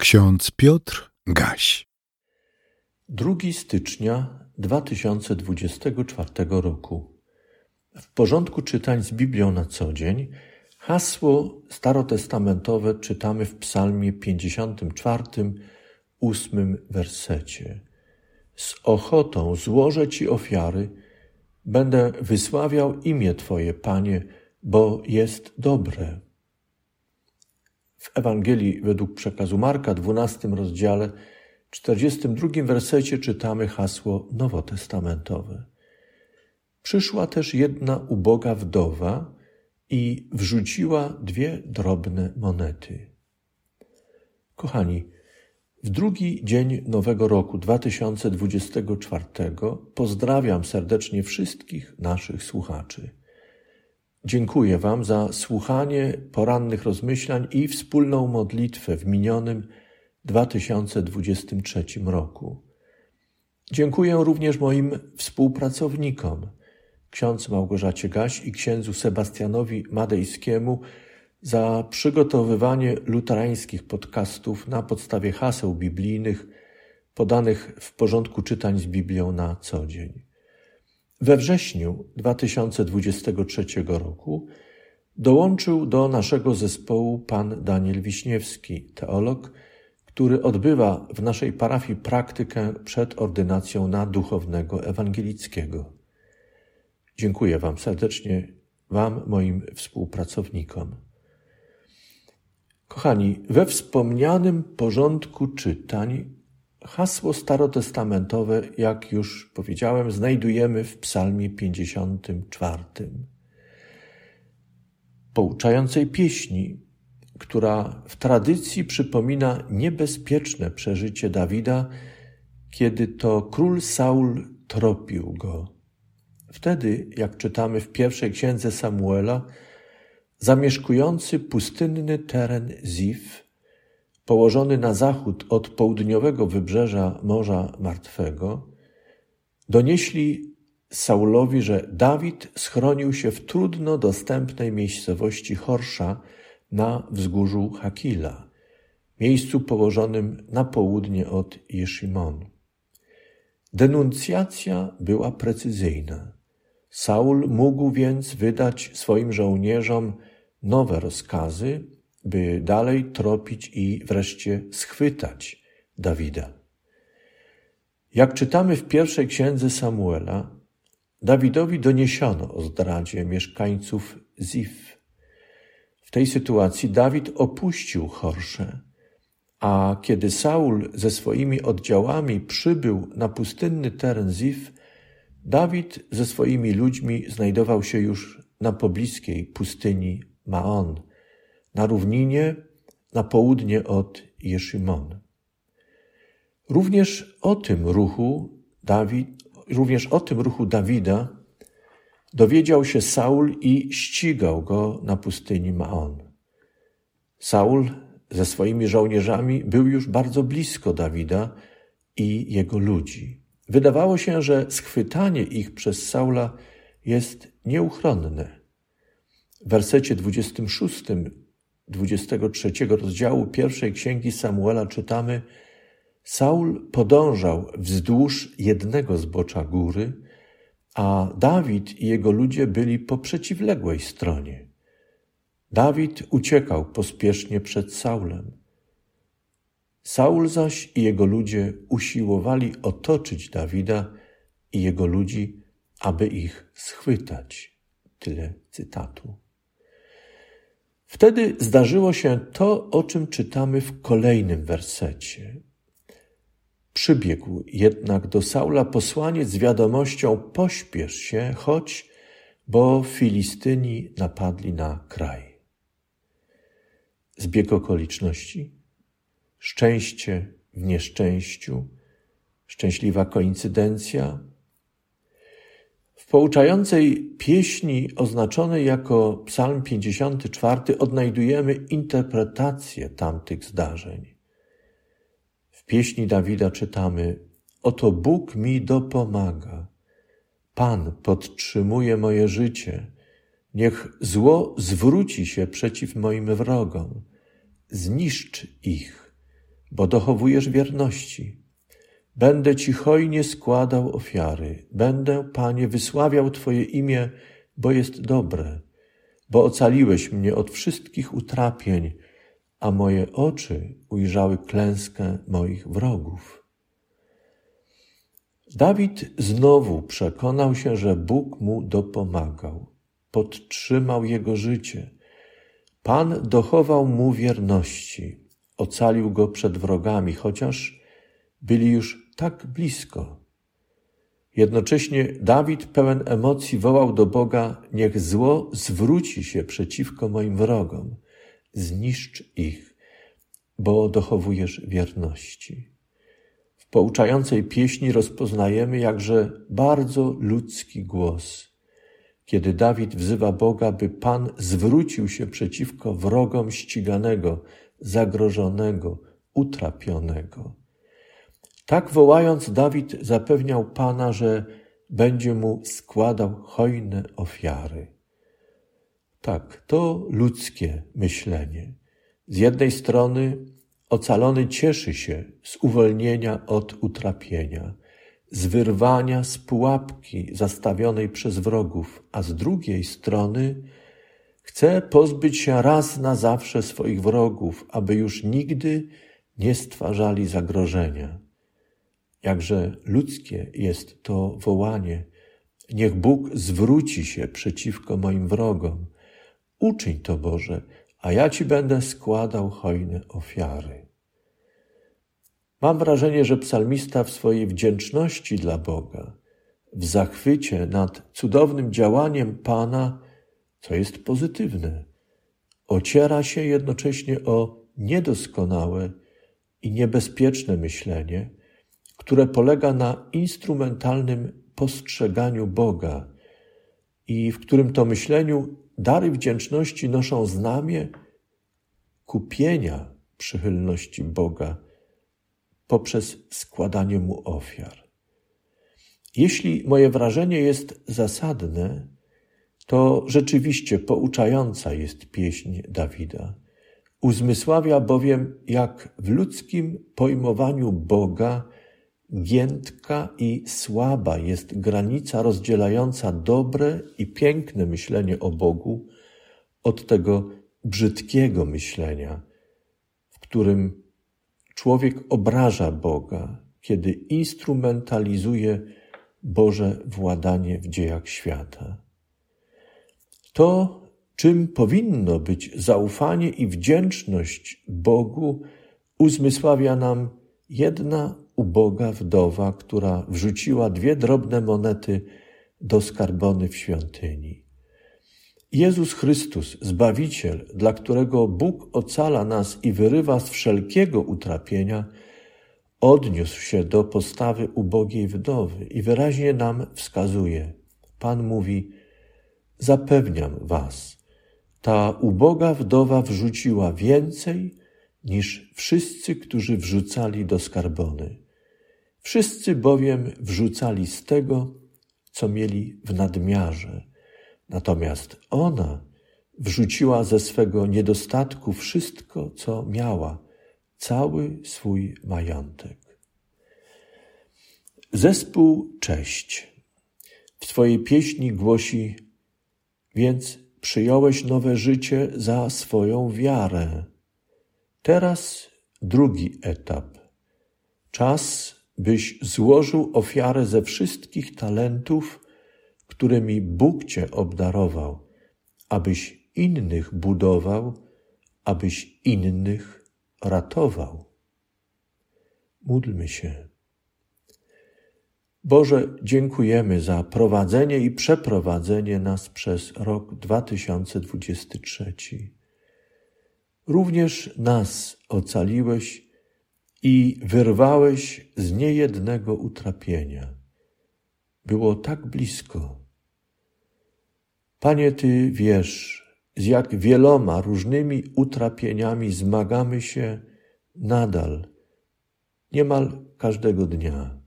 Ksiądz Piotr Gaś. 2 stycznia 2024 roku. W porządku czytań z Biblią na co dzień hasło starotestamentowe czytamy w Psalmie 54, ósmym wersecie. Z ochotą złożę Ci ofiary, będę wysławiał imię Twoje, Panie, bo jest dobre. W Ewangelii według przekazu Marka, 12 rozdziale, 42 wersecie czytamy hasło nowotestamentowe. Przyszła też jedna uboga wdowa i wrzuciła dwie drobne monety. Kochani, w drugi dzień nowego roku 2024 pozdrawiam serdecznie wszystkich naszych słuchaczy. Dziękuję Wam za słuchanie porannych rozmyślań i wspólną modlitwę w minionym 2023 roku. Dziękuję również moim współpracownikom, ksiądz Małgorzacie Gaś i księdzu Sebastianowi Madejskiemu za przygotowywanie luterańskich podcastów na podstawie haseł biblijnych podanych w porządku czytań z Biblią na co dzień. We wrześniu 2023 roku dołączył do naszego zespołu pan Daniel Wiśniewski, teolog, który odbywa w naszej parafii praktykę przed ordynacją na duchownego ewangelickiego. Dziękuję Wam serdecznie, Wam, moim współpracownikom. Kochani, we wspomnianym porządku czytań Hasło starotestamentowe, jak już powiedziałem, znajdujemy w Psalmie 54. Pouczającej pieśni, która w tradycji przypomina niebezpieczne przeżycie Dawida, kiedy to król Saul tropił go. Wtedy, jak czytamy w pierwszej księdze Samuela, zamieszkujący pustynny teren Zif położony na zachód od południowego wybrzeża Morza Martwego, donieśli Saulowi, że Dawid schronił się w trudno dostępnej miejscowości Horsza na wzgórzu Hakila, miejscu położonym na południe od Jeszimon. Denuncjacja była precyzyjna. Saul mógł więc wydać swoim żołnierzom nowe rozkazy, by dalej tropić i wreszcie schwytać Dawida. Jak czytamy w pierwszej księdze Samuela, Dawidowi doniesiono o zdradzie mieszkańców Zif. W tej sytuacji Dawid opuścił Chorsze, a kiedy Saul ze swoimi oddziałami przybył na pustynny teren Zif, Dawid ze swoimi ludźmi znajdował się już na pobliskiej pustyni Maon, na równinie na południe od Jeszymon. Również o tym ruchu Dawid, również o tym ruchu Dawida dowiedział się Saul i ścigał go na pustyni Maon. Saul ze swoimi żołnierzami był już bardzo blisko Dawida i jego ludzi. Wydawało się, że schwytanie ich przez Saula jest nieuchronne. W wersecie 26 23 rozdziału pierwszej księgi Samuela czytamy: Saul podążał wzdłuż jednego zbocza góry, a Dawid i jego ludzie byli po przeciwległej stronie. Dawid uciekał pospiesznie przed Saulem. Saul zaś i jego ludzie usiłowali otoczyć Dawida i jego ludzi, aby ich schwytać. Tyle cytatu. Wtedy zdarzyło się to, o czym czytamy w kolejnym wersecie. Przybiegł jednak do Saula posłaniec z wiadomością: Pośpiesz się, chodź, bo Filistyni napadli na kraj. Zbieg okoliczności, szczęście w nieszczęściu, szczęśliwa koincydencja, pouczającej pieśni oznaczonej jako Psalm 54 odnajdujemy interpretację tamtych zdarzeń. W pieśni Dawida czytamy: Oto Bóg mi dopomaga. Pan podtrzymuje moje życie. Niech zło zwróci się przeciw moim wrogom. Zniszcz ich, bo dochowujesz wierności. Będę Ci hojnie składał ofiary. Będę, Panie, wysławiał Twoje imię, bo jest dobre, bo ocaliłeś mnie od wszystkich utrapień, a moje oczy ujrzały klęskę moich wrogów. Dawid znowu przekonał się, że Bóg mu dopomagał, podtrzymał jego życie. Pan dochował mu wierności, ocalił go przed wrogami, chociaż byli już tak blisko. Jednocześnie Dawid, pełen emocji, wołał do Boga: Niech zło zwróci się przeciwko moim wrogom, zniszcz ich, bo dochowujesz wierności. W pouczającej pieśni rozpoznajemy jakże bardzo ludzki głos, kiedy Dawid wzywa Boga, by Pan zwrócił się przeciwko wrogom ściganego, zagrożonego, utrapionego. Tak wołając, Dawid zapewniał Pana, że będzie mu składał hojne ofiary. Tak, to ludzkie myślenie. Z jednej strony ocalony cieszy się z uwolnienia od utrapienia, z wyrwania z pułapki zastawionej przez wrogów, a z drugiej strony chce pozbyć się raz na zawsze swoich wrogów, aby już nigdy nie stwarzali zagrożenia. Jakże ludzkie jest to wołanie. Niech Bóg zwróci się przeciwko moim wrogom. Uczyń to, Boże, a ja Ci będę składał hojne ofiary. Mam wrażenie, że psalmista w swojej wdzięczności dla Boga, w zachwycie nad cudownym działaniem Pana, co jest pozytywne, ociera się jednocześnie o niedoskonałe i niebezpieczne myślenie, które polega na instrumentalnym postrzeganiu Boga i w którym to myśleniu dary wdzięczności noszą znamię kupienia przychylności Boga poprzez składanie Mu ofiar. Jeśli moje wrażenie jest zasadne, to rzeczywiście pouczająca jest pieśń Dawida. Uzmysławia bowiem, jak w ludzkim pojmowaniu Boga giętka i słaba jest granica rozdzielająca dobre i piękne myślenie o Bogu od tego brzydkiego myślenia, w którym człowiek obraża Boga, kiedy instrumentalizuje Boże władanie w dziejach świata. To, czym powinno być zaufanie i wdzięczność Bogu, uzmysławia nam jedna uboga wdowa, która wrzuciła dwie drobne monety do skarbony w świątyni. Jezus Chrystus, Zbawiciel, dla którego Bóg ocala nas i wyrywa z wszelkiego utrapienia, odniósł się do postawy ubogiej wdowy i wyraźnie nam wskazuje. Pan mówi: Zapewniam was, ta uboga wdowa wrzuciła więcej niż wszyscy, którzy wrzucali do skarbony. Wszyscy bowiem wrzucali z tego, co mieli w nadmiarze, natomiast ona wrzuciła ze swego niedostatku wszystko, co miała, cały swój majątek. Zespół Cześć w swojej pieśni głosi: Więc przyjąłeś nowe życie za swoją wiarę. Teraz drugi etap. Czas byś złożył ofiarę ze wszystkich talentów, którymi Bóg Cię obdarował, abyś innych budował, abyś innych ratował. Módlmy się. Boże, dziękujemy za prowadzenie i przeprowadzenie nas przez rok 2023. Również nas ocaliłeś i wyrwałeś z niejednego utrapienia. Było tak blisko. Panie, Ty wiesz, z jak wieloma różnymi utrapieniami zmagamy się nadal, niemal każdego dnia.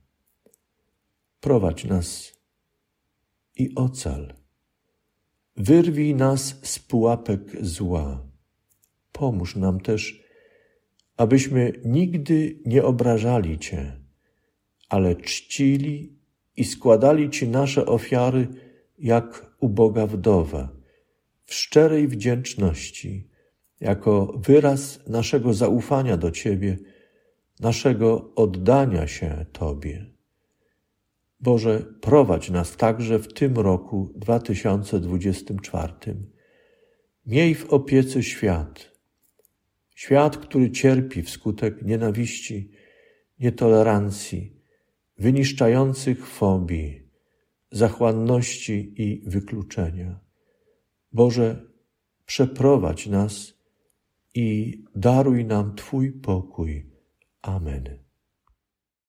Prowadź nas i ocal. Wyrwij nas z pułapek zła. Pomóż nam też abyśmy nigdy nie obrażali Cię, ale czcili i składali Ci nasze ofiary jak uboga wdowa, w szczerej wdzięczności, jako wyraz naszego zaufania do Ciebie, naszego oddania się Tobie. Boże, prowadź nas także w tym roku 2024. Miej w opiece świat, świat, który cierpi wskutek nienawiści, nietolerancji, wyniszczających fobii, zachłanności i wykluczenia. Boże, przeprowadź nas i daruj nam Twój pokój. Amen.